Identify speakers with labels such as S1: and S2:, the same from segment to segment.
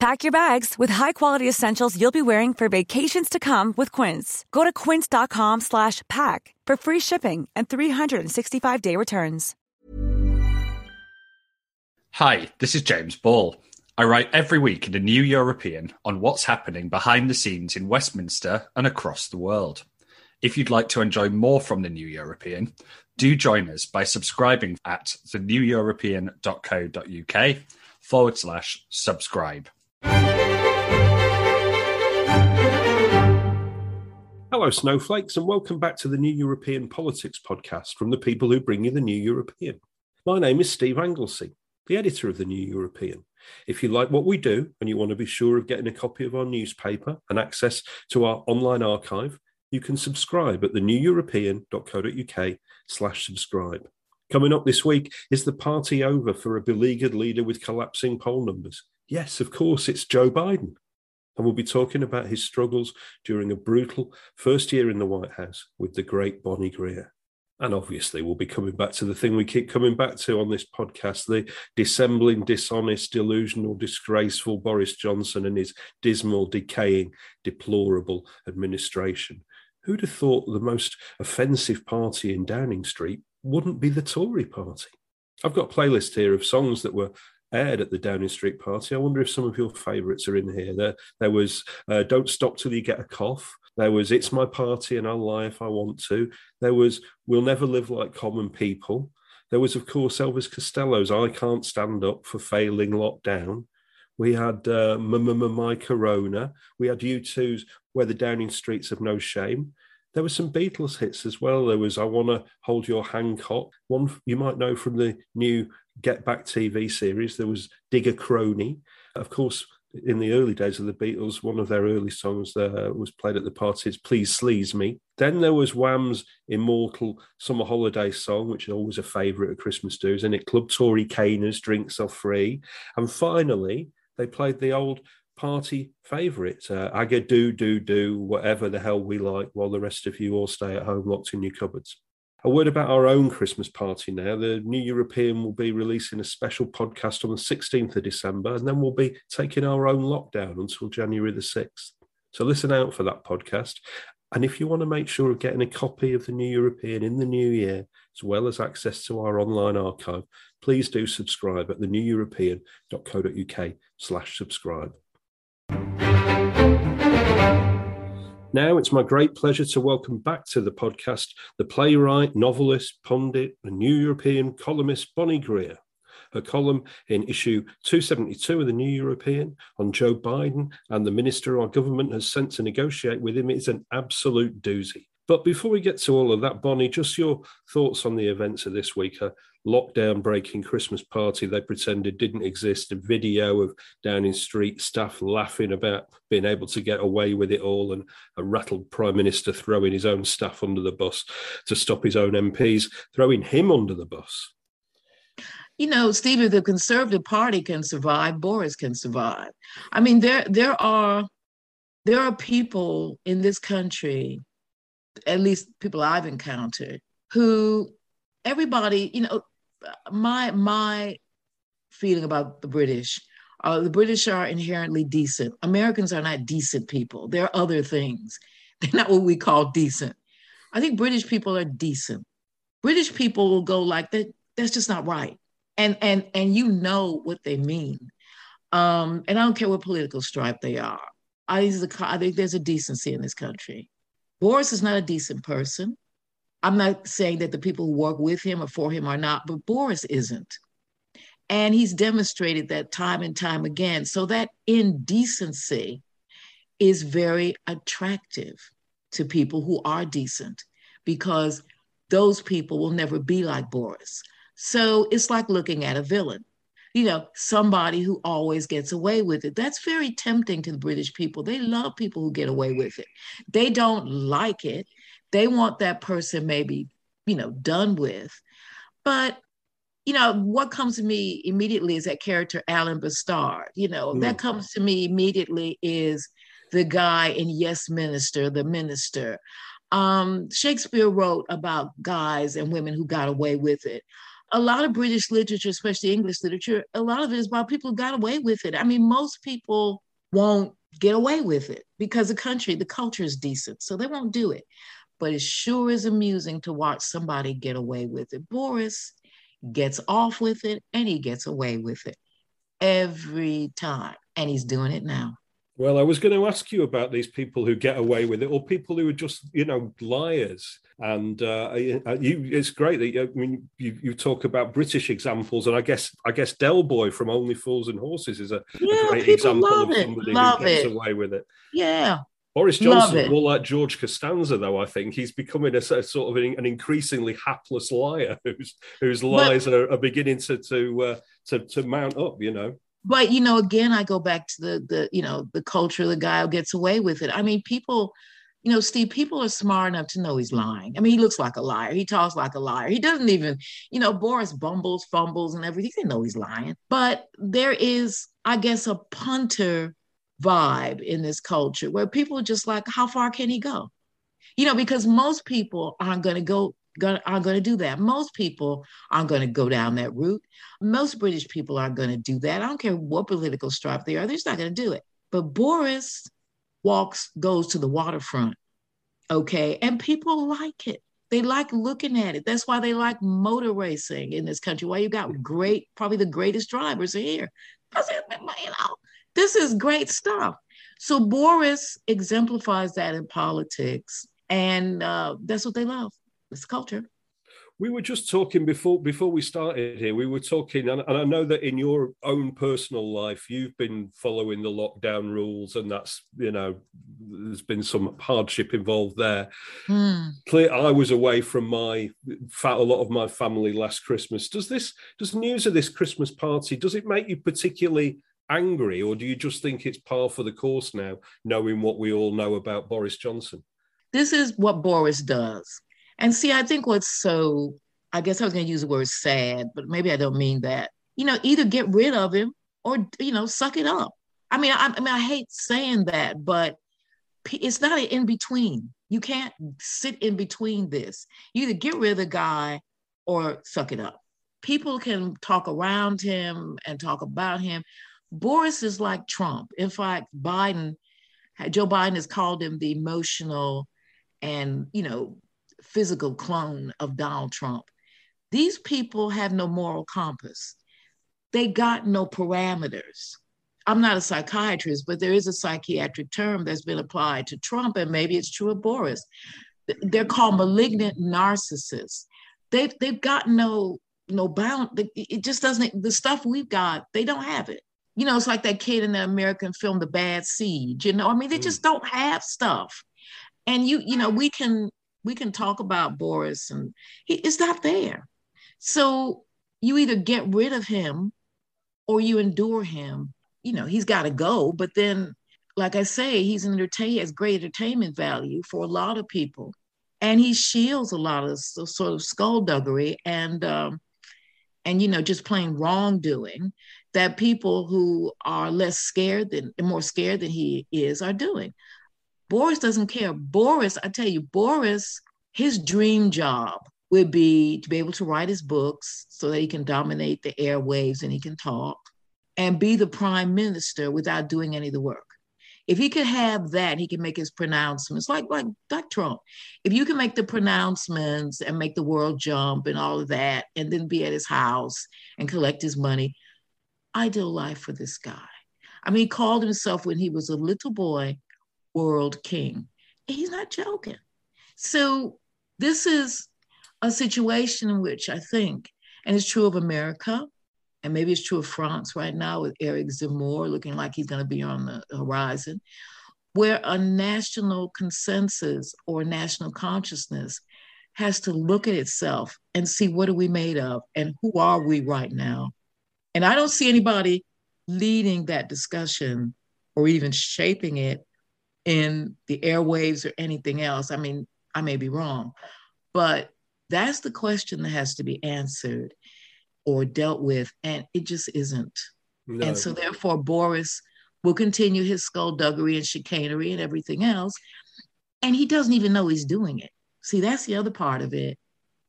S1: Pack your bags with high-quality essentials you'll be wearing for vacations to come with Quince. Go to quince.com slash pack for free shipping and 365-day returns.
S2: Hi, this is James Ball. I write every week in the New European on what's happening behind the scenes in Westminster and across the world. If you'd like to enjoy more from the New European, do join us by subscribing at theneweuropean.co.uk forward slash subscribe.
S3: Hello, snowflakes, and welcome back to the New European Politics podcast from the people who bring you the New European. My name is Steve Anglesey, the editor of the New European. If you like what we do and you want to be sure of getting a copy of our newspaper and access to our online archive, you can subscribe at theneweuropean.co.uk slash subscribe. Coming up this week is the party over for a beleaguered leader with collapsing poll numbers. Yes, of course, it's Joe Biden. And we'll be talking about his struggles during a brutal first year in the White House with the great Bonnie Greer. And obviously, we'll be coming back to the thing we keep coming back to on this podcast the dissembling, dishonest, delusional, disgraceful Boris Johnson and his dismal, decaying, deplorable administration. Who'd have thought the most offensive party in Downing Street wouldn't be the Tory party? I've got a playlist here of songs that were aired at the Downing Street party. I wonder if some of your favourites are in here. There, there was uh, "Don't Stop Till You Get a Cough." There was "It's My Party and I'll Lie If I Want To." There was "We'll Never Live Like Common People." There was, of course, Elvis Costello's "I Can't Stand Up for Failing Lockdown." We had uh, My Corona. We had U2's "Where the Downing Streets Have No Shame." There were some Beatles hits as well. There was "I Want to Hold Your Hancock," one you might know from the new Get Back TV series. There was Digger Crony. Of course, in the early days of the Beatles, one of their early songs uh, was played at the parties, Please Sleaze Me. Then there was Wham's immortal Summer Holiday song, which is always a favourite at Christmas dues, and it Club Tory Caners, Drinks Are Free. And finally, they played the old party favourite, uh, Aga Do Do Do, whatever the hell we like, while the rest of you all stay at home locked in your cupboards. A word about our own Christmas party now. The New European will be releasing a special podcast on the 16th of December, and then we'll be taking our own lockdown until January the 6th. So listen out for that podcast. And if you want to make sure of getting a copy of the New European in the new year, as well as access to our online archive, please do subscribe at theneweuropean.co.uk slash subscribe. Now it's my great pleasure to welcome back to the podcast the playwright, novelist, pundit, and New European columnist Bonnie Greer. Her column in issue 272 of the New European on Joe Biden and the minister our government has sent to negotiate with him is an absolute doozy. But before we get to all of that, Bonnie, just your thoughts on the events of this week. A lockdown breaking Christmas party they pretended didn't exist, a video of Downing Street staff laughing about being able to get away with it all, and a rattled Prime Minister throwing his own staff under the bus to stop his own MPs throwing him under the bus.
S4: You know, Steve, if the Conservative Party can survive, Boris can survive. I mean, there there are there are people in this country at least people I've encountered, who everybody, you know, my my feeling about the British, uh, the British are inherently decent. Americans are not decent people. There are other things. They're not what we call decent. I think British people are decent. British people will go like that. That's just not right. And and and you know what they mean. Um, and I don't care what political stripe they are. I, I think there's a decency in this country. Boris is not a decent person. I'm not saying that the people who work with him or for him are not, but Boris isn't. And he's demonstrated that time and time again. So that indecency is very attractive to people who are decent because those people will never be like Boris. So it's like looking at a villain, you know, somebody who always gets away with it. That's very tempting to the British people. They love people who get away with it. They don't like it. They want that person maybe, you know, done with. But you know, what comes to me immediately is that character Alan B'Stard. You know, mm. that comes to me immediately is the guy in Yes Minister, the minister. Um, Shakespeare wrote about guys and women who got away with it. A lot of British literature, especially English literature, a lot of it is about people who got away with it. I mean, most people won't get away with it because the country, the culture is decent, so they won't do it. But it sure is amusing to watch somebody get away with it. Boris gets off with it and he gets away with it every time. And he's doing it now.
S3: Well, I was going to ask you about these people who get away with it, or people who are just, you know, liars. And uh, you, it's great that I mean you, you talk about British examples, and I guess I guess Del Boy from Only Fools and Horses is a,
S4: yeah,
S3: a great example of somebody
S4: love
S3: who gets
S4: it.
S3: away with it.
S4: Yeah.
S3: Boris Johnson, more like George Costanza, though. I think. He's becoming a, a sort of an, an, increasingly hapless liar, whose whose lies but, are, are, beginning to to, uh, to to mount up. You know?
S4: But you know again i go back to the the you know the culture the guy who gets away with it. I mean people you know steve people are smart enough to know he's lying. I mean he looks like a liar. He talks like a liar. He doesn't even you know boris bumbles fumbles and everything. They know he's lying. But there is i guess a punter vibe in this culture where people are just like how far can he go you know because most people aren't going to go gonna, are going to do that. Most people aren't going to go down that route. Most British people aren't going to do that. I don't care what political stripe they are, they're just not going to do it. But Boris walks, goes to the waterfront, okay, and people like it. They like looking at it. That's why they like motor racing in this country. Why you got great, probably the greatest drivers are here. You know, this is great stuff. So Boris exemplifies that in politics, and uh, that's what they love. It's culture.
S3: We were just talking before before we started here. We were talking, and, and I know that in your own personal life, you've been following the lockdown rules, and that's you know, there's been some hardship involved there.
S4: Mm.
S3: Clear, I was away from my fat a lot of my family last Christmas. Does this does news of this Christmas party does it make you particularly angry, or do you just think it's par for the course now, knowing what we all know about Boris Johnson?
S4: This is what Boris does. And see, I think what's so, I guess I was going to use the word sad, but maybe I don't mean that. You know, either get rid of him or, you know, suck it up. I mean, I, I mean, I hate saying that, but it's not an in between. You can't sit in between this. You either get rid of the guy or suck it up. People can talk around him and talk about him. Boris is like Trump. In fact, Biden, Joe Biden has called him the emotional and, you know, physical clone of Donald Trump. These people have no moral compass. They got no parameters. I'm not a psychiatrist, but there is a psychiatric term that's been applied to Trump, and maybe it's true of Boris. They're called malignant narcissists. They've they've got no no bound. It just doesn't. The stuff we've got, they don't have it. You know, it's like that kid in the American film, The Bad Seed. You know, I mean, they just don't have stuff. And you, you know, we can we can talk about Boris and he, it's not there. So you either get rid of him or you endure him. You know, he's got to go. But then, like I say, he's an entertain, has great entertainment value for a lot of people. And he shields a lot of sort of skullduggery and, um, and you know, just plain wrongdoing that people who are less scared than more scared than he is are doing. Boris doesn't care. Boris, I tell you, Boris, his dream job would be to be able to write his books so that he can dominate the airwaves and he can talk and be the prime minister without doing any of the work. If he could have that, he can make his pronouncements like like like Trump. If you can make the pronouncements and make the world jump and all of that, and then be at his house and collect his money, ideal life for this guy. I mean, he called himself when he was a little boy world king. He's not joking. So this is a situation in which I think, and it's true of America, and maybe it's true of France right now with Eric Zemmour looking like he's going to be on the horizon, where a national consensus or national consciousness has to look at itself and see what are we made of and who are we right now. And I don't see anybody leading that discussion or even shaping it in the airwaves or anything else. I mean, I may be wrong, but that's the question that has to be answered or dealt with, and it just isn't. No. And so, therefore, Boris will continue his skullduggery and chicanery and everything else. And he doesn't even know he's doing it. See, that's the other part of it.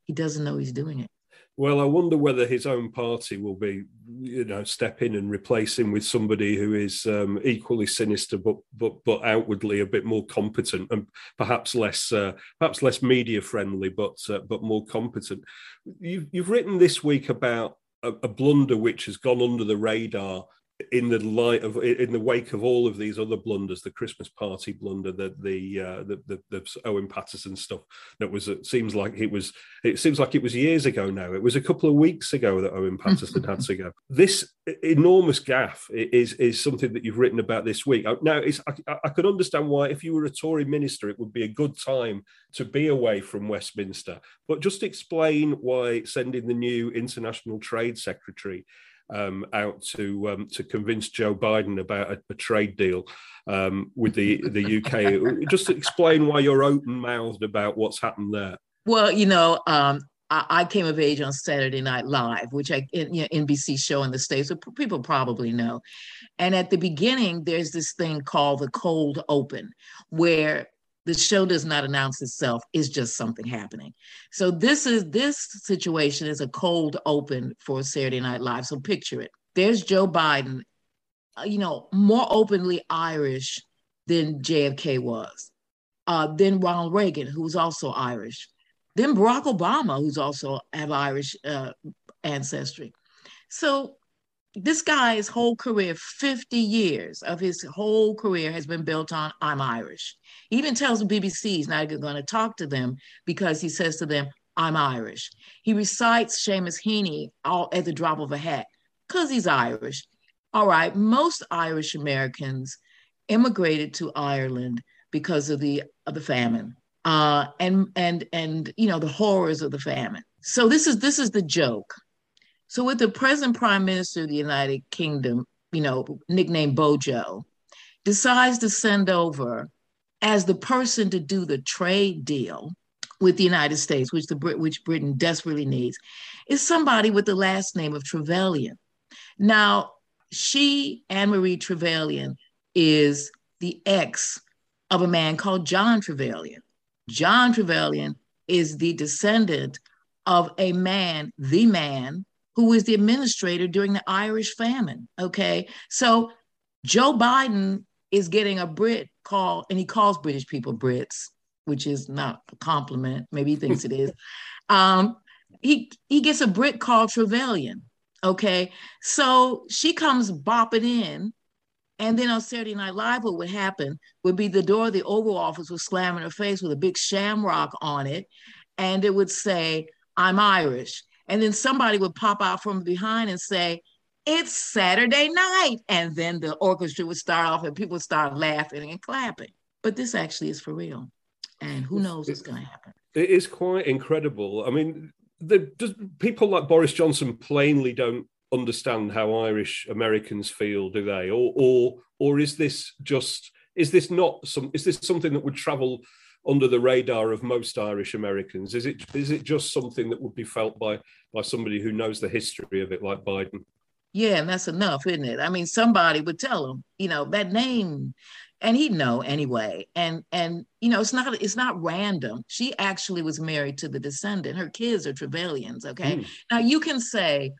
S4: He doesn't know he's doing it.
S3: Well, I wonder whether his own party will be, you know, step in and replace him with somebody who is um, equally sinister, but but but outwardly a bit more competent and perhaps less uh, perhaps less media friendly, but uh, but more competent. You've you've written this week about a blunder which has gone under the radar in the light of in the wake of all of these other blunders, the Christmas party blunder, the the uh, the, the, the, Owen Paterson stuff that was it seems like it was it seems like it was years ago now. It was a couple of weeks ago that Owen Paterson had to go. This enormous gaffe is is something that you've written about this week. Now, it's I, I could understand why if you were a Tory minister, it would be a good time to be away from Westminster. But just explain why sending the new international trade secretary um, out to um, to convince Joe Biden about a, a trade deal um, with the the UK. Just explain why you're open mouthed about what's happened there.
S4: Well, you know, um, I, I, came of age on Saturday Night Live, which I you know, NBC show in the states, so people probably know. And at the beginning, there's this thing called the cold open, where the show does not announce itself. It's just something happening. So this is this situation is a cold open for saturday night live so picture it. There's joe biden uh, you know more openly irish than jfk was uh, then ronald reagan who was also irish then barack obama who's also have irish uh, ancestry. So this guy's whole career 50 years of his whole career has been built on i'm irish. He even tells the bbc he's not even going to talk to them because he says to them i'm irish. He recites seamus heaney all at the drop of a hat because he's irish. All right most irish americans immigrated to ireland because of the of the famine uh, and and and you know the horrors of the famine. So this is this is the joke so with the present prime minister of the United Kingdom, you know, nicknamed Bojo, decides to send over as the person to do the trade deal with the United States, which the which Britain desperately needs, is somebody with the last name of Trevelyan. Now, she, Anne Marie Trevelyan, is the ex of a man called John Trevelyan. John Trevelyan is the descendant of a man, the man who was the administrator during the Irish famine. Okay. So Joe Biden is getting a Brit call, and he calls British people Brits, which is not a compliment. Maybe he thinks it is. Um, he he gets a Brit called Trevelyan. Okay. So she comes bopping in. And then on Saturday Night Live, what would happen would be the door of the Oval Office would slam in her face with a big shamrock on it. And it would say, I'm Irish. And then somebody would pop out from behind and say, It's Saturday night. And then the orchestra would start off and people would start laughing and clapping. But this actually is for real. And who knows what's going to happen?
S3: It is quite incredible. I mean, the, does, people like Boris Johnson plainly don't understand how Irish Americans feel, do they? Or, or, or is this just is this not some is this something that would travel under the radar of most Irish Americans? Is it is it just something that would be felt by by somebody who knows the history of it, like Biden?
S4: Yeah, and that's enough, isn't it? I mean, somebody would tell him, you know, that name, and he'd know anyway. And and you know, it's not it's not random. She actually was married to the descendant. Her kids are Trevelyan's. Okay, mm. now you can say,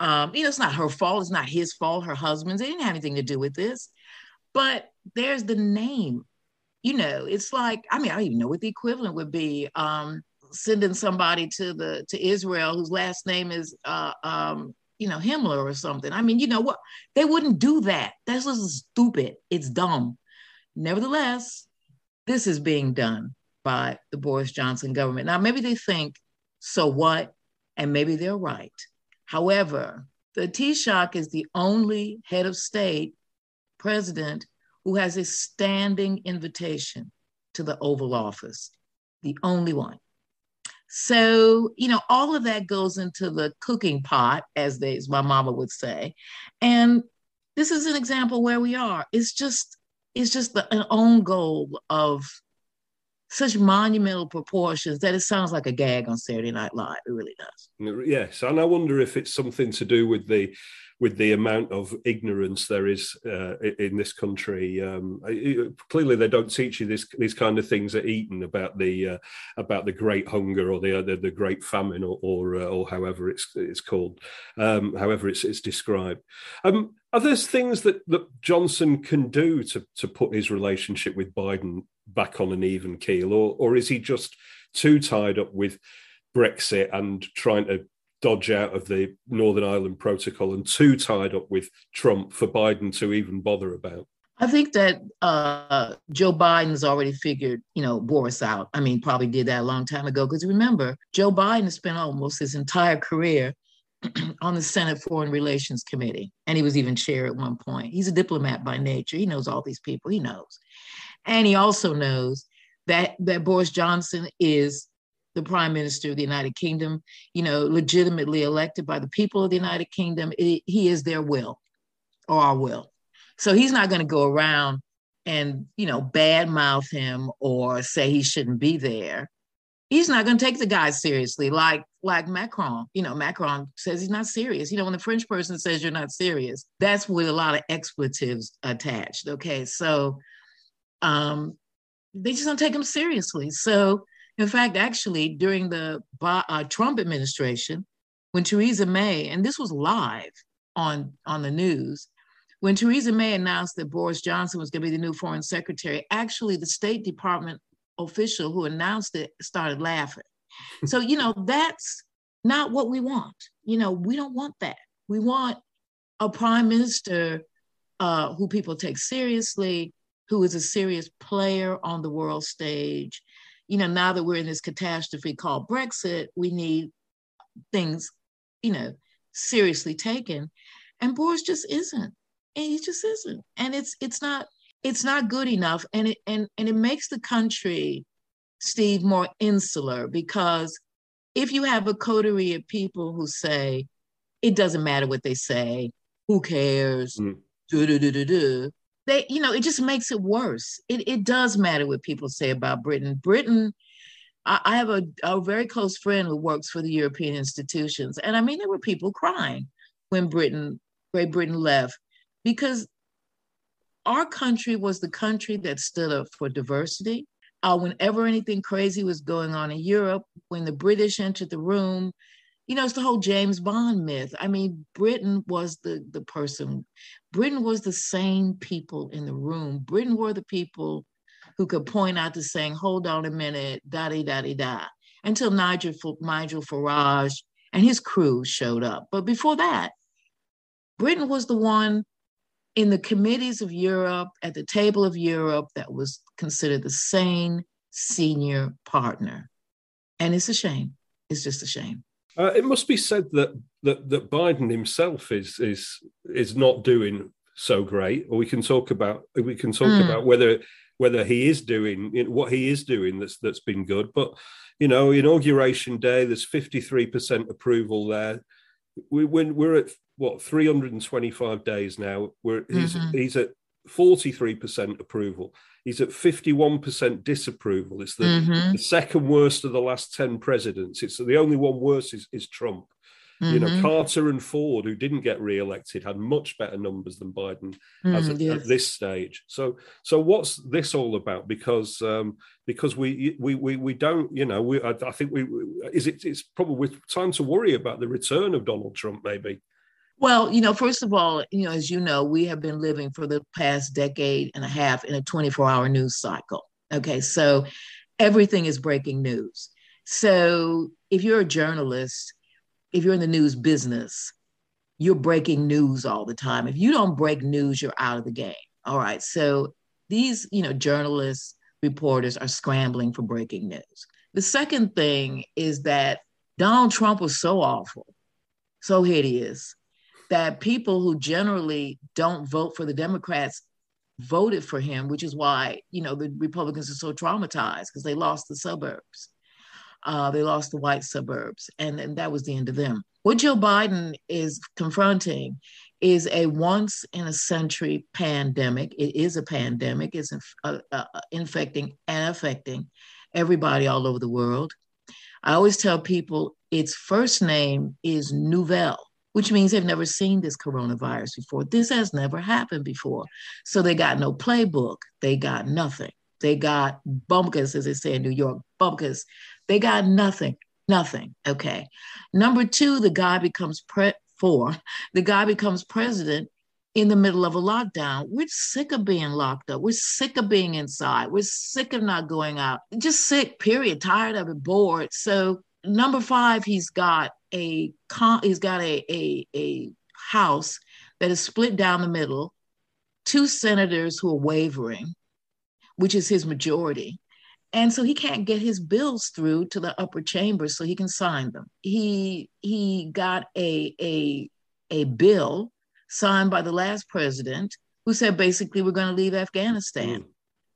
S4: um, you know, it's not her fault. It's not his fault. Her husband's. They didn't have anything to do with this. But there's the name you know, it's like, I mean, I don't even know what the equivalent would be. Um, sending somebody to the to Israel whose last name is uh, um, you know, Himmler or something. I mean, you know what? They wouldn't do that. That's just stupid. It's dumb. Nevertheless, this is being done by the Boris Johnson government. Now, maybe they think So what? And maybe they're right. However, the Taoiseach is the only head of state, president, who has a standing invitation to the Oval Office, the only one. So, you know, all of that goes into the cooking pot, as they, as my mama would say. And this is an example where we are. It's just, it's just the, an own goal of such monumental proportions that it sounds like a gag on Saturday Night Live. It really does.
S3: Yes, and I wonder if it's something to do with the with the amount of ignorance there is uh, in this country. Um, clearly, they don't teach you this, these kind of things at Eton about the uh, about the Great Hunger or the the, the Great Famine or or, uh, or, however it's it's called, um, however it's it's described. Um, are there things that, that Johnson can do to to put his relationship with Biden back on an even keel, or or is he just too tied up with Brexit and trying to dodge out of the Northern Ireland Protocol and too tied up with Trump for Biden to even bother about?
S4: I think that uh, Joe Biden's already figured, you know, Boris out. I mean, probably did that a long time ago. Because remember, Joe Biden spent almost his entire career on the Senate Foreign Relations Committee, and he was even chair at one point. He's a diplomat by nature. He knows all these people. He knows, and he also knows that that Boris Johnson is the prime minister of the United Kingdom, you know, legitimately elected by the people of the United Kingdom. It, he is their will or our will. So he's not going to go around and, you know, badmouth him or say he shouldn't be there. He's not going to take the guy seriously, like like Macron. You know, Macron says he's not serious. You know, when the French person says you're not serious, that's with a lot of expletives attached. Okay, so um, they just don't take him seriously. So in fact, actually, during the uh, Trump administration, when Theresa May, and this was live on, on the news, when Theresa May announced that Boris Johnson was going to be the new foreign secretary, actually, the State Department official who announced it started laughing. So, you know, that's not what we want. You know, we don't want that. We want a prime minister uh, who people take seriously, who is a serious player on the world stage, you know, now that we're in this catastrophe called Brexit, we need things, you know, seriously taken. And Boris just isn't. And he just isn't. And it's it's not it's not good enough. And it and and it makes the country, Steve, more insular because if you have a coterie of people who say, it doesn't matter what they say, who cares? Mm. Do, do, do, do, do they, you know, it just makes it worse. It, it does matter what people say about Britain. Britain, I, I have a, a very close friend who works for the European institutions. And I mean, there were people crying when Britain, Great Britain left because our country was the country that stood up for diversity. Uh, whenever anything crazy was going on in Europe, when the British entered the room, you know, it's the whole James Bond myth. I mean, Britain was the the person. Britain was the same people in the room. Britain were the people who could point out to saying, "Hold on a minute, da da da da," until Nigel Nigel Farage and his crew showed up. But before that, Britain was the one in the committees of Europe, at the table of Europe, that was considered the sane senior partner. And it's a shame. It's just a shame.
S3: Uh, it must be said that, that that Biden himself is is is not doing so great. Or we can talk about we can talk mm. about whether whether he is doing you know, what he is doing that's that's been good. But you know, inauguration day, there's 53 percent approval there. We when we're at what 325 days now. We're he's mm-hmm. he's at 43% approval. He's at 51% disapproval. It's the, mm-hmm. the, second worst of the last 10 presidents. It's the only one worse is, is Trump. Mm-hmm. You know, mm-hmm. Carter and Ford, who didn't get re-elected, had much better numbers than Biden mm, at, yes. at, this stage. So, so what's this all about? Because um, because we we we we don't, you know, we I, I think we is it it's probably time to worry about the return of Donald Trump, maybe.
S4: Well, you know, first of all, you know, as you know, we have been living for the past decade and a half in a 24 hour news cycle. Okay. So everything is breaking news. So if you're a journalist, if you're in the news business, you're breaking news all the time. If you don't break news, you're out of the game. All right. So these, you know, journalists, reporters are scrambling for breaking news. The second thing is that Donald Trump was so awful, so hideous that people who generally don't vote for the Democrats voted for him, which is why, you know, the Republicans are so traumatized because they lost the suburbs. Uh, they lost the white suburbs, and, and that was the end of them. What Joe Biden is confronting is a once in a century pandemic. It is a pandemic, it's inf- uh, uh, infecting and affecting everybody all over the world. I always tell people its first name is Nouvelle, which means they've never seen this coronavirus before. This has never happened before. So they got no playbook, they got nothing. They got bumpkins, as they say in New York, bumpkins. They got nothing, nothing. Okay. Number two, the guy becomes pre four, the guy becomes president in the middle of a lockdown. We're sick of being locked up. We're sick of being inside. We're sick of not going out. Just sick, period. Tired of it, bored. So number five, he's got a he's got a, a, a house that is split down the middle, two senators who are wavering, which is his majority. And so he can't get his bills through to the upper chamber so he can sign them. He he got a a a bill signed by the last president who said basically we're going to leave Afghanistan. Mm.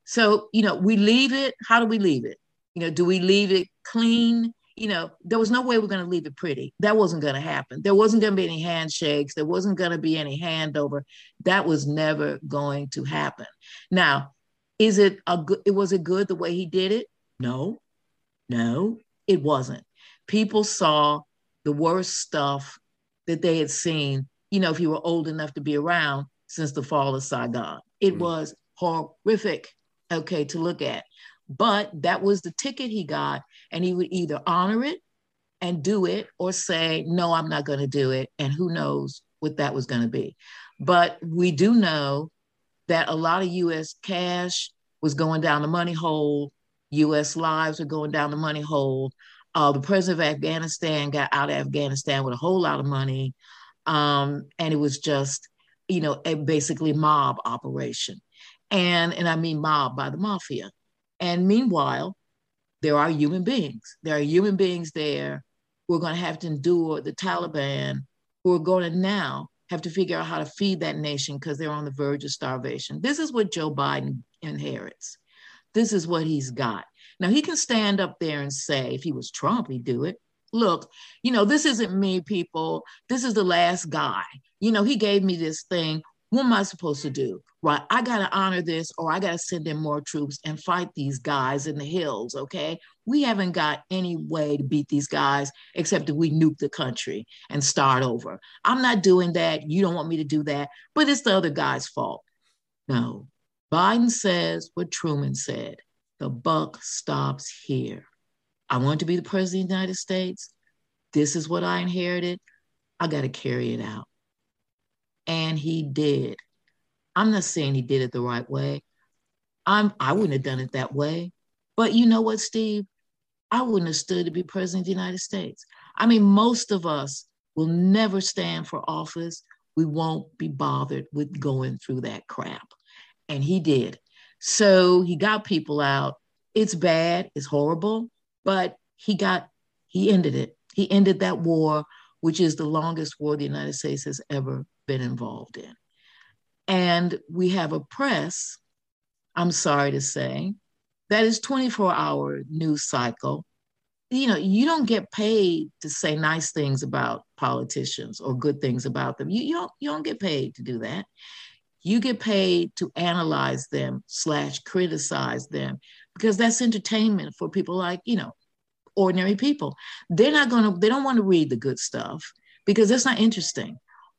S4: So, you know, we leave it. How do we leave it? You know, do we leave it clean? You know, there was no way we're going to leave it pretty. That wasn't going to happen. There wasn't going to be any handshakes. There wasn't going to be any handover. That was never going to happen. Now, is it a good? It was it good the way he did it? No, no, it wasn't. People saw the worst stuff that they had seen you know, if you were old enough to be around since the fall of Saigon. It mm was horrific, okay, to look at. But that was the ticket he got, and he would either honor it and do it or say, no, I'm not going to do it. And who knows what that was going to be. But we do know that a lot of US cash was going down the money hole, US lives were going down the money hole. Uh, the president of Afghanistan got out of Afghanistan with a whole lot of money. Um, and it was just, you know, a basically mob operation. And, and I mean mob by the mafia. And meanwhile, there are human beings. There are human beings there who are going to have to endure the Taliban, who are going to now have to figure out how to feed that nation because they're on the verge of starvation. This is what Joe Biden inherits. This is what he's got. Now, he can stand up there and say, if he was Trump, he'd do it look, you know, this isn't me, people. This is the last guy. You know, he gave me this thing. What am I supposed to do? Right. I got to honor this or I got to send in more troops and fight these guys in the hills. Okay. We haven't got any way to beat these guys except if we nuke the country and start over. I'm not doing that. You don't want me to do that, but it's the other guy's fault. No. Biden says what Truman said the buck stops here. I want to be the president of the United States. This is what I inherited. I got to carry it out. And he did. I'm not saying he did it the right way. I'm I wouldn't have done it that way. But you know what, Steve? I wouldn't have stood to be president of the United States. I mean, most of us will never stand for office. We won't be bothered with going through that crap. And he did. So he got people out. It's bad, it's horrible, but he got, he ended it. He ended that war, which is the longest war the United States has ever been involved in. And we have a press, I'm sorry to say, that is 24 hour news cycle. You know, you don't get paid to say nice things about politicians or good things about them. You, you, don't, you don't get paid to do that. You get paid to analyze them slash criticize them because that's entertainment for people like, you know, ordinary people. They're not going to, they don't want to read the good stuff because that's not interesting.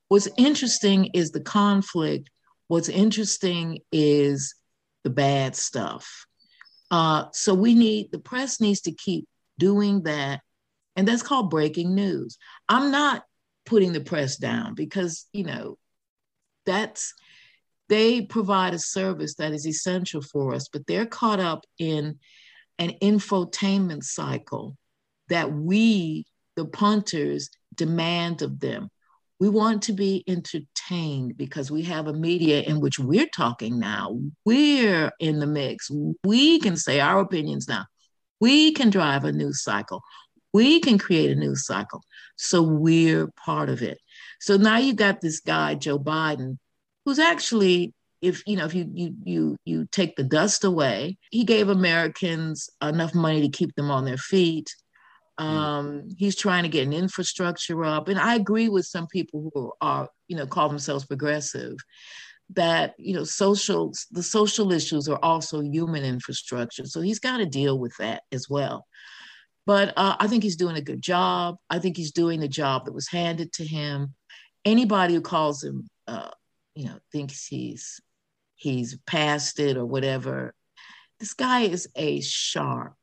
S4: What's interesting is the conflict. What's interesting is the bad stuff. Uh, so we need, the press needs to keep doing that. And that's called breaking news. I'm not putting the press down because, you know, that's, they provide a service that is essential for us, but they're caught up in an infotainment cycle that we, the punters, demand of them. We want to be entertained because we have a media in which we're talking now. We're in the mix. We can say our opinions now. We can drive a news cycle. We can create a news cycle. So we're part of it. So now you got this guy, Joe Biden, who's actually, if you know, if you you you you take the dust away, he gave Americans enough money to keep them on their feet. Hmm. Um, he's trying to get an infrastructure up. And I agree with some people who are, you know, call themselves progressive that you know social the social issues are also human infrastructure so he's got to deal with that as well but uh, i think he's doing a good job i think he's doing the job that was handed to him anybody who calls him uh, you know thinks he's he's past it or whatever this guy is a shark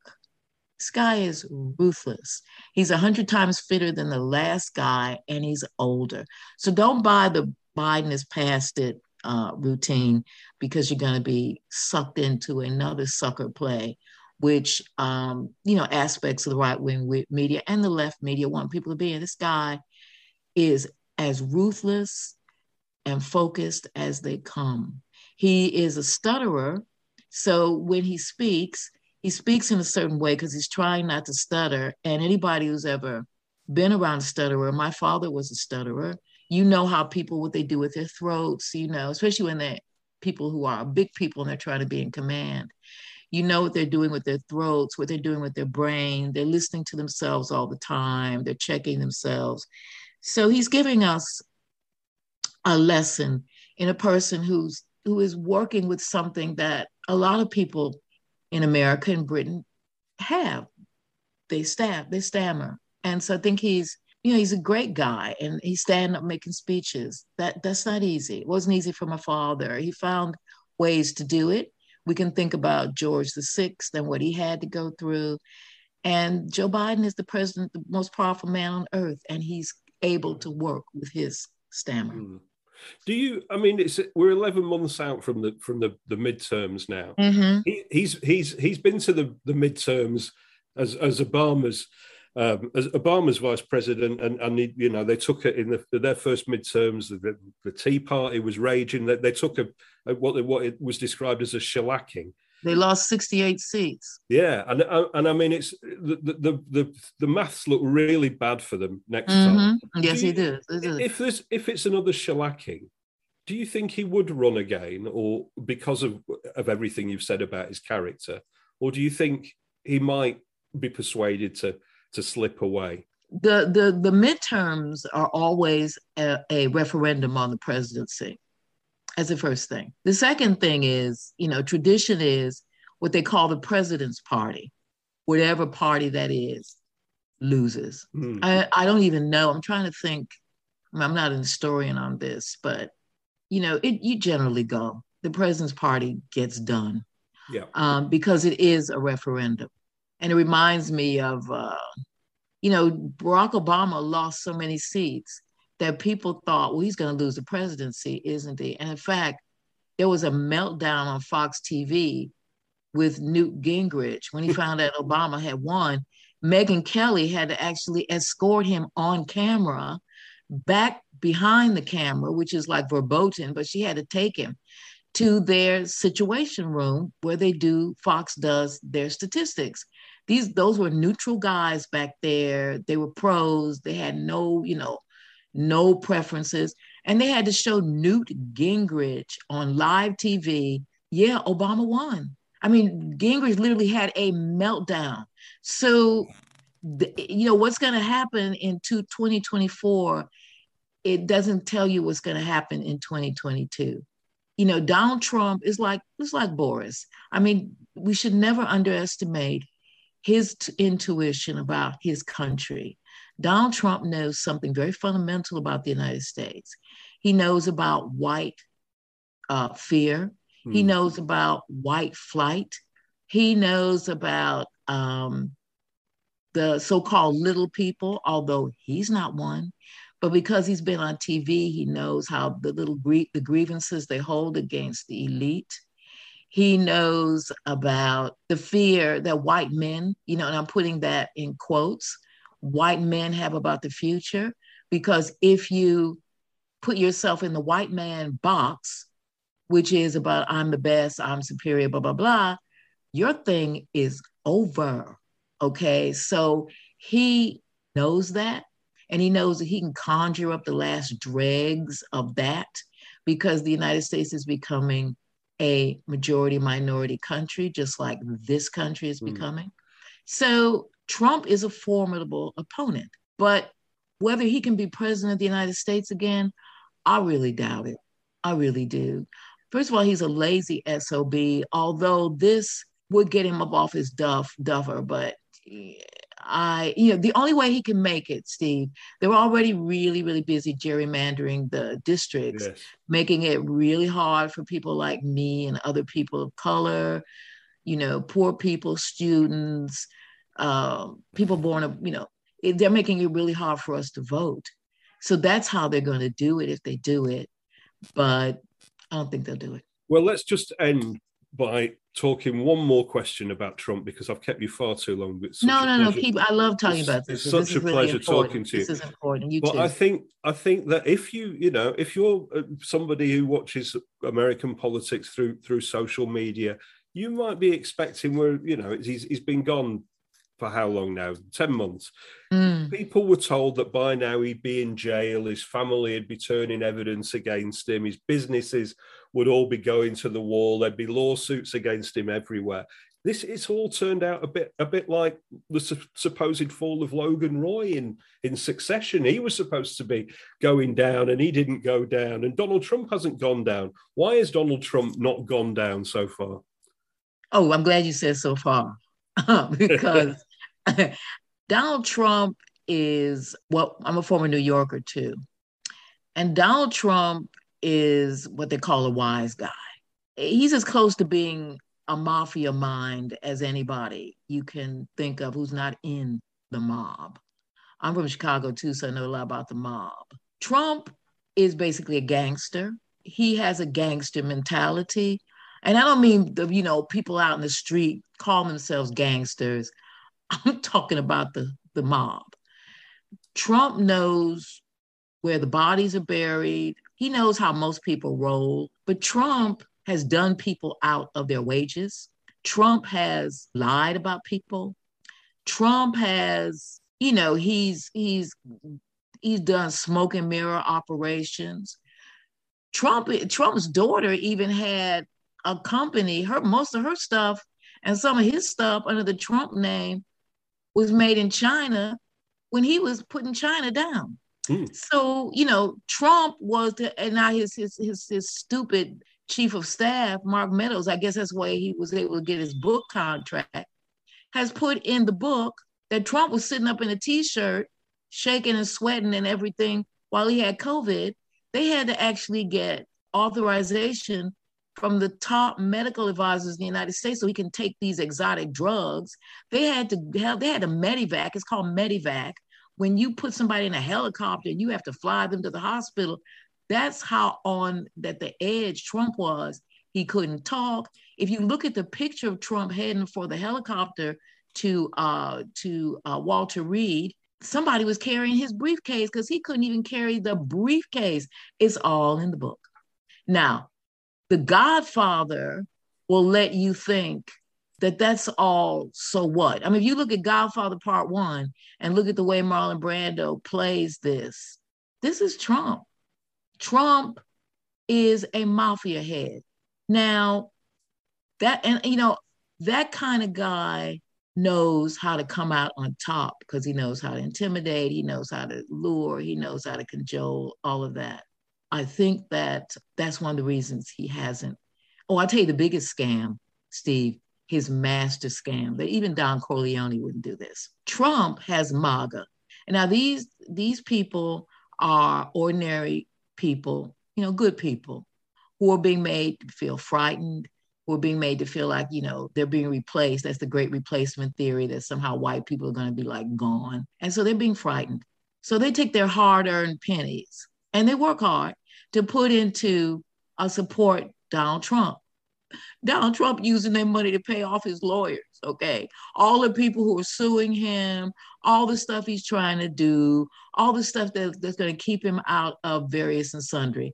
S4: this guy is ruthless he's a hundred times fitter than the last guy and he's older so don't buy the biden is past it uh, routine because you're going to be sucked into another sucker play, which, um, you know, aspects of the right wing media and the left media want people to be. And this guy is as ruthless and focused as they come. He is a stutterer. So when he speaks, he speaks in a certain way because he's trying not to stutter. And anybody who's ever been around a stutterer, my father was a stutterer. You know how people what they do with their throats you know especially when they're people who are big people and they're trying to be in command. You know what they're doing with their throats what they're doing with their brain. They're listening to themselves all the time. They're checking themselves. So he's giving us a lesson in a person who's who is working with something that a lot of people in america and britain have they stab they stammer and so i think he's you know, he's a great guy and he's standing up making speeches. That that's not easy. It wasn't easy for my father. He found ways to do it. We can think about George the Sixth and what he had to go through. And Joe Biden is the president, the most powerful man on earth, and he's able to work with his stammer. Mm.
S3: Do you? I mean, it's we're eleven months out from the from the the midterms now. Mm-hmm. He, he's he's he's been to the the midterms as as Obama's um, as Obama's vice president, and, and he, you know they took it in the, their first midterms. The, the Tea Party was raging. They, they took a, a what what it was described as a shellacking.
S4: They lost sixty eight seats.
S3: Yeah, and uh, and I mean it's the the the, the maths look really bad for them next
S4: mm-hmm.
S3: time.
S4: Yes,
S3: do
S4: you, do.
S3: If this if it's another shellacking, do you think he would run again, or because of of everything you've said about his character, or do you think he might be persuaded to? to slip away?
S4: The the the midterms are always a, a referendum on the presidency as the first thing. The second thing is, you know, tradition is what they call the president's party, whatever party that is, loses. Mm. I, I don't even know. I'm trying to think. I'm not an historian on this, but you know, it you generally go. The president's party gets done.
S3: Yeah.
S4: Um, because it is a referendum. And it reminds me of, uh, you know, Barack Obama lost so many seats that people thought, well, he's going to lose the presidency, isn't he? And in fact, there was a meltdown on Fox TV with Newt Gingrich when he found out Obama had won. Megyn Kelly had to actually escort him on camera back behind the camera, which is like verboten, but she had to take him to their situation room where they do, Fox does their statistics these those were neutral guys back there. They were pros. They had no, you know, no preferences. And they had to show Newt Gingrich on live TV. Yeah, Obama won. I mean, Gingrich literally had a meltdown. So, you know, what's going to happen in 2024, it doesn't tell you what's going to happen in 2022. You know, Donald Trump is like, it's like Boris. I mean, we should never underestimate his t- intuition about his country. Donald Trump knows something very fundamental about the United States. He knows about white uh, fear. He hmm. knows about white flight. He knows about um, the so called little people, although he's not one. But because he's been on TV, he knows how the little gr- the grievances they hold against the elite. He knows about the fear that white men, you know, and I'm putting that in quotes, white men have about the future. Because if you put yourself in the white man box, which is about I'm the best, I'm superior, blah, blah, blah, your thing is over. Okay. So He knows that. And he knows that he can conjure up the last dregs of that because the United States is becoming a majority minority country, just like this country is mm. becoming. So Trump is a formidable opponent. But whether he can be president of the United States again, I really doubt it. I really do. First of all, he's a lazy SOB, although this would get him up off his duff duffer, but I, you know, the only way he can make it, Steve, they're already really, really busy gerrymandering the districts, yes. making it really hard for people like me and other people of color, you know, poor people, students, uh, people born of, you know, they're making it really hard for us to vote. So that's how they're going to do it if they do it. But I don't think they'll do it.
S3: Well, let's just end by talking one more question about Trump because I've kept you far too long.
S4: no, no, no. Keep. I love talking it's, about this.
S3: It's such
S4: this
S3: a pleasure talking to you.
S4: This is important. You
S3: but
S4: too.
S3: I think I think that if you you know if you're uh, somebody who watches American politics through through social media, you might be expecting where you know he's he's been gone for how long now? 10 months. Mm. People were told that by now he'd be in jail, his family would be turning evidence against him, his businesses would all be going to the wall, there'd be lawsuits against him everywhere. This it's all turned out a bit a bit like the su- supposed fall of Logan Roy in in Succession. He was supposed to be going down and he didn't go down, and Donald Trump hasn't gone down. Why has Donald Trump not gone down so far?
S4: Oh, I'm glad you said so far because Donald Trump is well, I'm a former New Yorker too. And Donald Trump is what they call a wise guy. He's as close to being a mafia mind as anybody you can think of who's not in the mob. I'm from Chicago too, so I know a lot about the mob. Trump is basically a gangster. He has a gangster mentality. And I don't mean the, you know, people out in the street call themselves gangsters. I'm talking about the, the mob. Trump knows where the bodies are buried. He knows how most people roll. But Trump has done people out of their wages. Trump has lied about people. Trump has, you know, he's he's he's done smoke and mirror operations. Trump Trump's daughter even had a company, her most of her stuff and some of his stuff under the Trump name was made in China when he was putting China down. Mm. So, you know, Trump was the, and now his, his his his stupid chief of staff, Mark Meadows, I guess that's why he was able to get his book contract, has put in the book that Trump was sitting up in a t-shirt, shaking and sweating and everything while he had COVID. They had to actually get authorization from the top medical advisors in the United States so he can take these exotic drugs. They had to have they had a medivac. It's called medivac. When you put somebody in a helicopter and you have to fly them to the hospital, that's how on that the edge Trump was. He couldn't talk. If you look at the picture of Trump heading for the helicopter to uh, to uh, Walter Reed, somebody was carrying his briefcase because he couldn't even carry the briefcase. It's all in the book. Now, the Godfather will let you think that that's all so what? I mean, if you look at Godfather Part One and look at the way Marlon Brando plays this, this is Trump. Trump is a mafia head. Now, that, and you know, that kind of guy knows how to come out on top because he knows how to intimidate, he knows how to lure, he knows how to cajole, all of that. I think that that's one of the reasons he hasn't. Oh, I'll tell you the biggest scam, Steve, his master scam that even Don Corleone wouldn't do this. Trump has MAGA. And now these these people are ordinary people, you know, good people who are being made to feel frightened, who are being made to feel like, you know, they're being replaced. That's the great replacement theory that somehow white people are going to be like gone. And so they're being frightened. So they take their hard-earned pennies and they work hard to put into support Donald Trump. Donald Trump using their money to pay off his lawyers, okay? All the people who are suing him, all the stuff he's trying to do, all the stuff that, that's going to keep him out of various and sundry.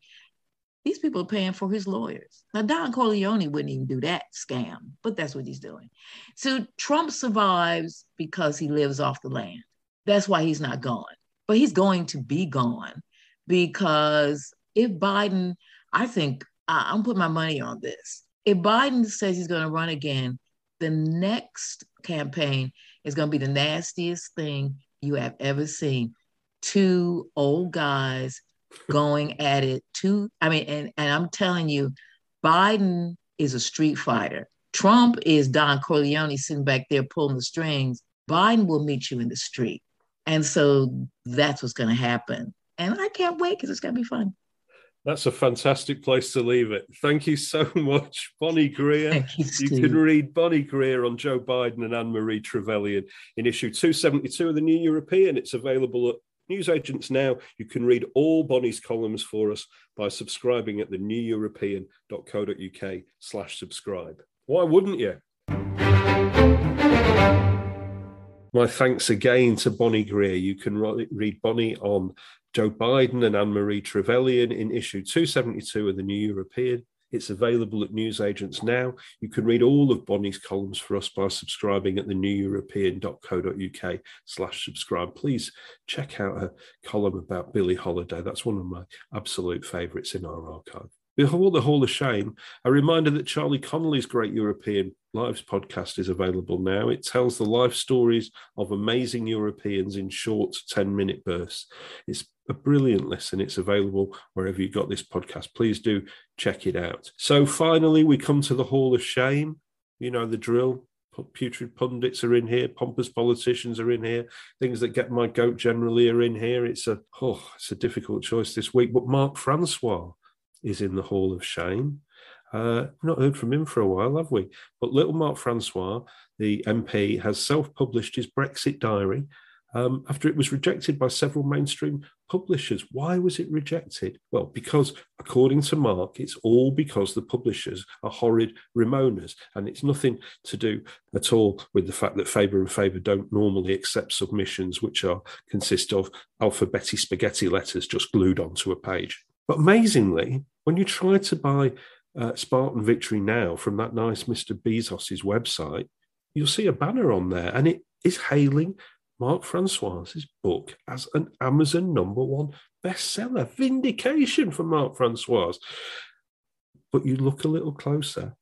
S4: These people are paying for his lawyers. Now, Don Corleone wouldn't even do that scam, but that's what he's doing. So Trump survives because he lives off the land. That's why he's not gone. But he's going to be gone because if Biden, I think I, I'm putting my money on this. If Biden says he's going to run again, the next campaign is going to be the nastiest thing you have ever seen. Two old guys going at it. Two, I mean, and, and I'm telling you, Biden is a street fighter. Trump is Don Corleone sitting back there pulling the strings. Biden will meet you in the street. And so that's what's going to happen. And I can't wait because it's going to be fun.
S3: That's a fantastic place to leave it. Thank you so much, Bonnie Greer.
S4: You,
S3: you can read Bonnie Greer on Joe Biden and Anne Marie Trevelyan in issue 272 of the New European. It's available at newsagents now. You can read all Bonnie's columns for us by subscribing at theneweuropean.co.uk slash subscribe. Why wouldn't you? My thanks again to Bonnie Greer. You can read Bonnie on Joe Biden and Anne Marie Trevelyan in issue 272 of the New European. It's available at newsagents now. You can read all of Bonnie's columns for us by subscribing at the neweuropean.co.uk slash subscribe. Please check out her column about Billie Holiday. That's one of my absolute favourites in our archive. Before the Hall of Shame, a reminder that Charlie Connelly's Great European Lives podcast is available now. It tells the life stories of amazing Europeans in short 10 minute bursts. It's a brilliant listen. It's available wherever you got this podcast. Please do check it out. So finally, we come to the Hall of Shame. You know the drill. Putrid pundits are in here. Pompous politicians are in here. Things that get my goat generally are in here. It's a oh, it's a difficult choice this week. But Mark Francois is in the Hall of Shame. Uh, not heard from him for a while, have we? But little Mark Francois, the MP, has self published his Brexit diary um, after it was rejected by several mainstream publishers. Why was it rejected? Well, because according to Mark, it's all because the publishers are horrid Remoaners, and it's nothing to do at all with the fact that Faber and Faber don't normally accept submissions which are consist of alphabetic spaghetti letters just glued onto a page. But amazingly, when you try to buy uh, Spartan Victory now from that nice Mr. Bezos's website, you'll see a banner on there, and it is hailing Mark Francois's book as an Amazon number one bestseller. Vindication for Mark Francois. But you look a little closer,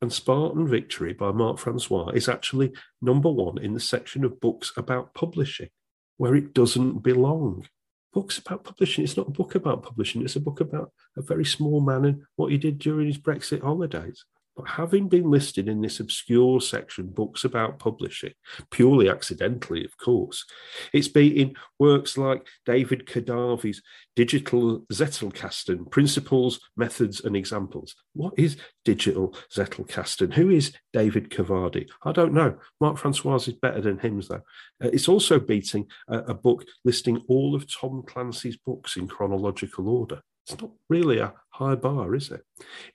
S3: and Spartan Victory by Mark Francois is actually number one in the section of books about publishing, where it doesn't belong books about publishing. It's not a book about publishing. It's a book about a very small man and what he did during his Brexit holidays. But having been listed in this obscure section, books about publishing, purely accidentally, of course, it's beating works like David Kadavy's Digital Zettelkasten, Principles, Methods and Examples. What is Digital Zettelkasten? Who is David Kavadi? I don't know. Mark Francois is better than him, though. Uh, it's also beating a, a book listing all of Tom Clancy's books in chronological order. It's not really a high bar, is it?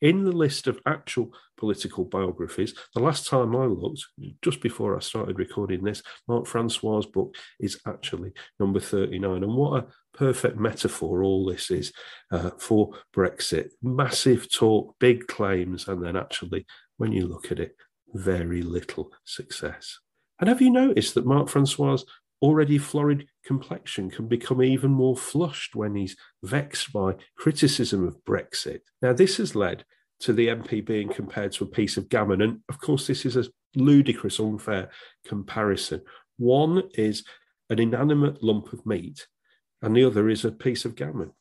S3: In the list of actual political biographies, the last time I looked, just before I started recording this, Mark Francois' book is actually number 39. And what a perfect metaphor all this is uh, for Brexit. Massive talk, big claims, and then actually, when you look at it, very little success. And have you noticed that Mark Francois' already florid complexion can become even more flushed when he's vexed by criticism of Brexit. Now, this has led to the MP being compared to a piece of gammon. And of course, this is a ludicrous, unfair comparison. One is an inanimate lump of meat, and the other is a piece of gammon.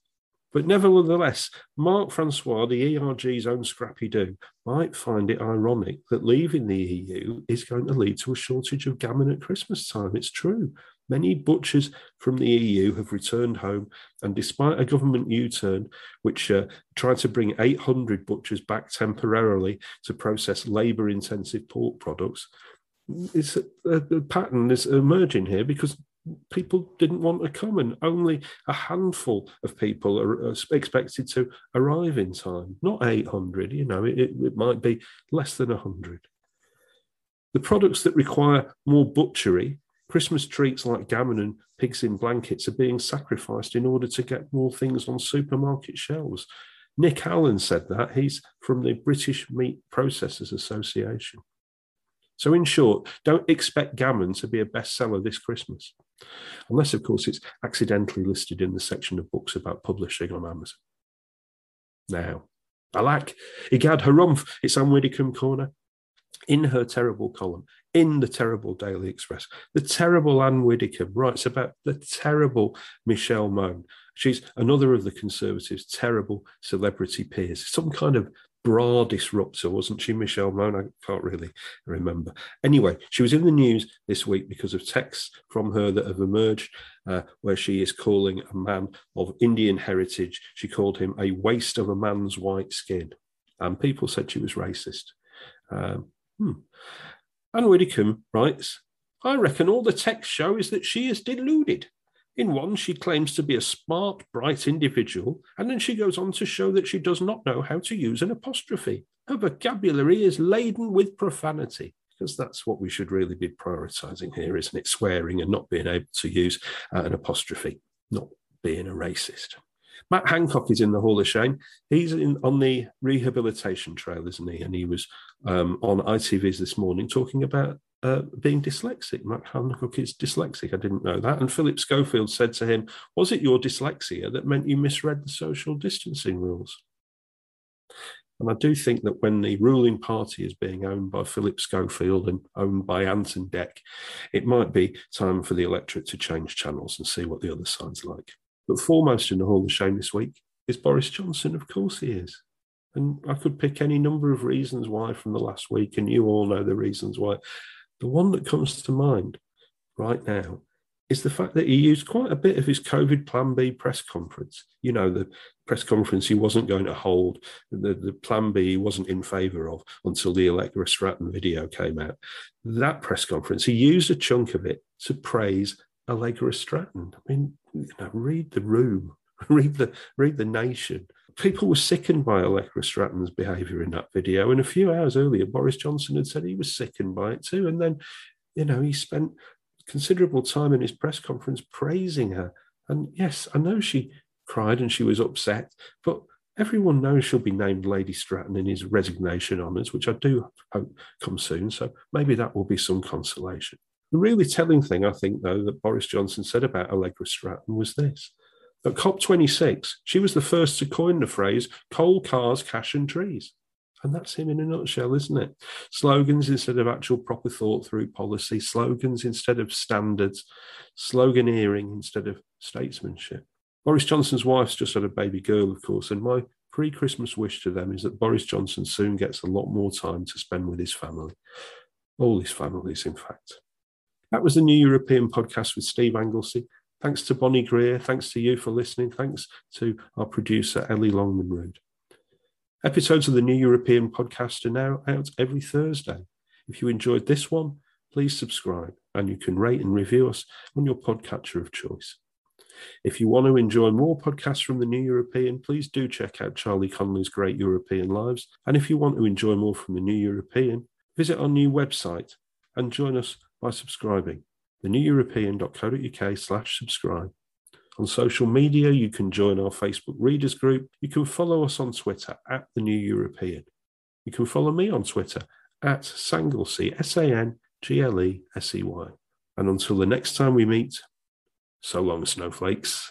S3: But nevertheless, Mark Francois, the ERG's own Scrappy-Doo, might find it ironic that leaving the EU is going to lead to a shortage of gammon at Christmas time. It's true. Many butchers from the EU have returned home, and despite a government U turn, which uh, tried to bring 800 butchers back temporarily to process labour intensive pork products, it's a, a, pattern is emerging here because people didn't want to come, and only a handful of people are expected to arrive in time. Not 800, you know, it, it might be less than 100. The products that require more butchery Christmas treats like gammon and pigs in blankets are being sacrificed in order to get more things on supermarket shelves. Nick Allen said that. He's from the British Meat Processors Association. So, in short, don't expect gammon to be a bestseller this Christmas. Unless, of course, it's accidentally listed in the section of books about publishing on Amazon. Now, Alak, Igad Harumph, it's Ann Widdecombe Corner. In her terrible column, in the terrible Daily Express, the terrible Ann Widdecombe writes about the terrible Michelle Mone. She's another of the Conservatives' terrible celebrity peers, some kind of bra disruptor, wasn't she, Michelle Mone? I can't really remember. Anyway, she was in the news this week because of texts from her that have emerged uh, where she is calling a man of Indian heritage, she called him a waste of a man's white skin. And people said she was racist. Um, hmm. Ann Widdecombe writes, I reckon all the text show is that she is deluded. In one, she claims to be a smart, bright individual, and then she goes on to show that she does not know how to use an apostrophe. Her vocabulary is laden with profanity, because that's what we should really be prioritizing here, isn't it? Swearing and not being able to use uh, an apostrophe, not being a racist. Matt Hancock is in the Hall of Shame. He's in, on the rehabilitation trail, isn't he? And he was um, on ITV's this morning talking about uh, being dyslexic. Matt Hancock is dyslexic. I didn't know that. And Philip Schofield said to him, Was it your dyslexia that meant you misread the social distancing rules? And I do think that when the ruling party is being owned by Philip Schofield and owned by Anton and Dec, it might be time for the electorate to change channels and see what the other side's like. But foremost in the Hall of Shame this week is Boris Johnson. Of course he is. And I could pick any number of reasons why from the last week, and you all know the reasons why. The one that comes to mind right now is the fact that he used quite a bit of his COVID Plan B press conference. You know, the press conference he wasn't going to hold, the, the Plan B he wasn't in favour of until the Allegra Stratton video came out. That press conference, he used a chunk of it to praise Allegra Stratton. I mean, you know, read the room, read the read the nation people were sickened by Allegra Stratton's behaviour in that video. And a few hours earlier, Boris Johnson had said he was sickened by it too. And then, you know, he spent considerable time in his press conference praising her. And yes, I know she cried and she was upset, but everyone knows she'll be named Lady Stratton in his resignation honours, which I do hope come soon. So maybe that will be some consolation. The really telling thing, I think, though, that Boris Johnson said about Allegra Stratton was this at COP26, she was the first to coin the phrase coal, cars, cash, and trees. And that's him in a nutshell, isn't it? Slogans instead of actual proper thought through policy, slogans instead of standards, sloganeering instead of statesmanship. Boris Johnson's wife's just had a baby girl, of course, and my pre Christmas wish to them is that Boris Johnson soon gets a lot more time to spend with his family. All his families, in fact. That was the New European podcast with Steve Anglesey. Thanks to Bonnie Greer. Thanks to you for listening. Thanks to our producer, Ellie Longman Episodes of the New European podcast are now out every Thursday. If you enjoyed this one, please subscribe and you can rate and review us on your podcatcher of choice. If you want to enjoy more podcasts from the New European, please do check out Charlie Connelly's Great European Lives. And if you want to enjoy more from the New European, visit our new website and join us by subscribing theneweuropean.co.uk slash subscribe. On social media, you can join our Facebook readers group. You can follow us on Twitter at The New European. You can follow me on Twitter at Sanglesey, S A N G L E S E Y. And until the next time we meet, so long, snowflakes.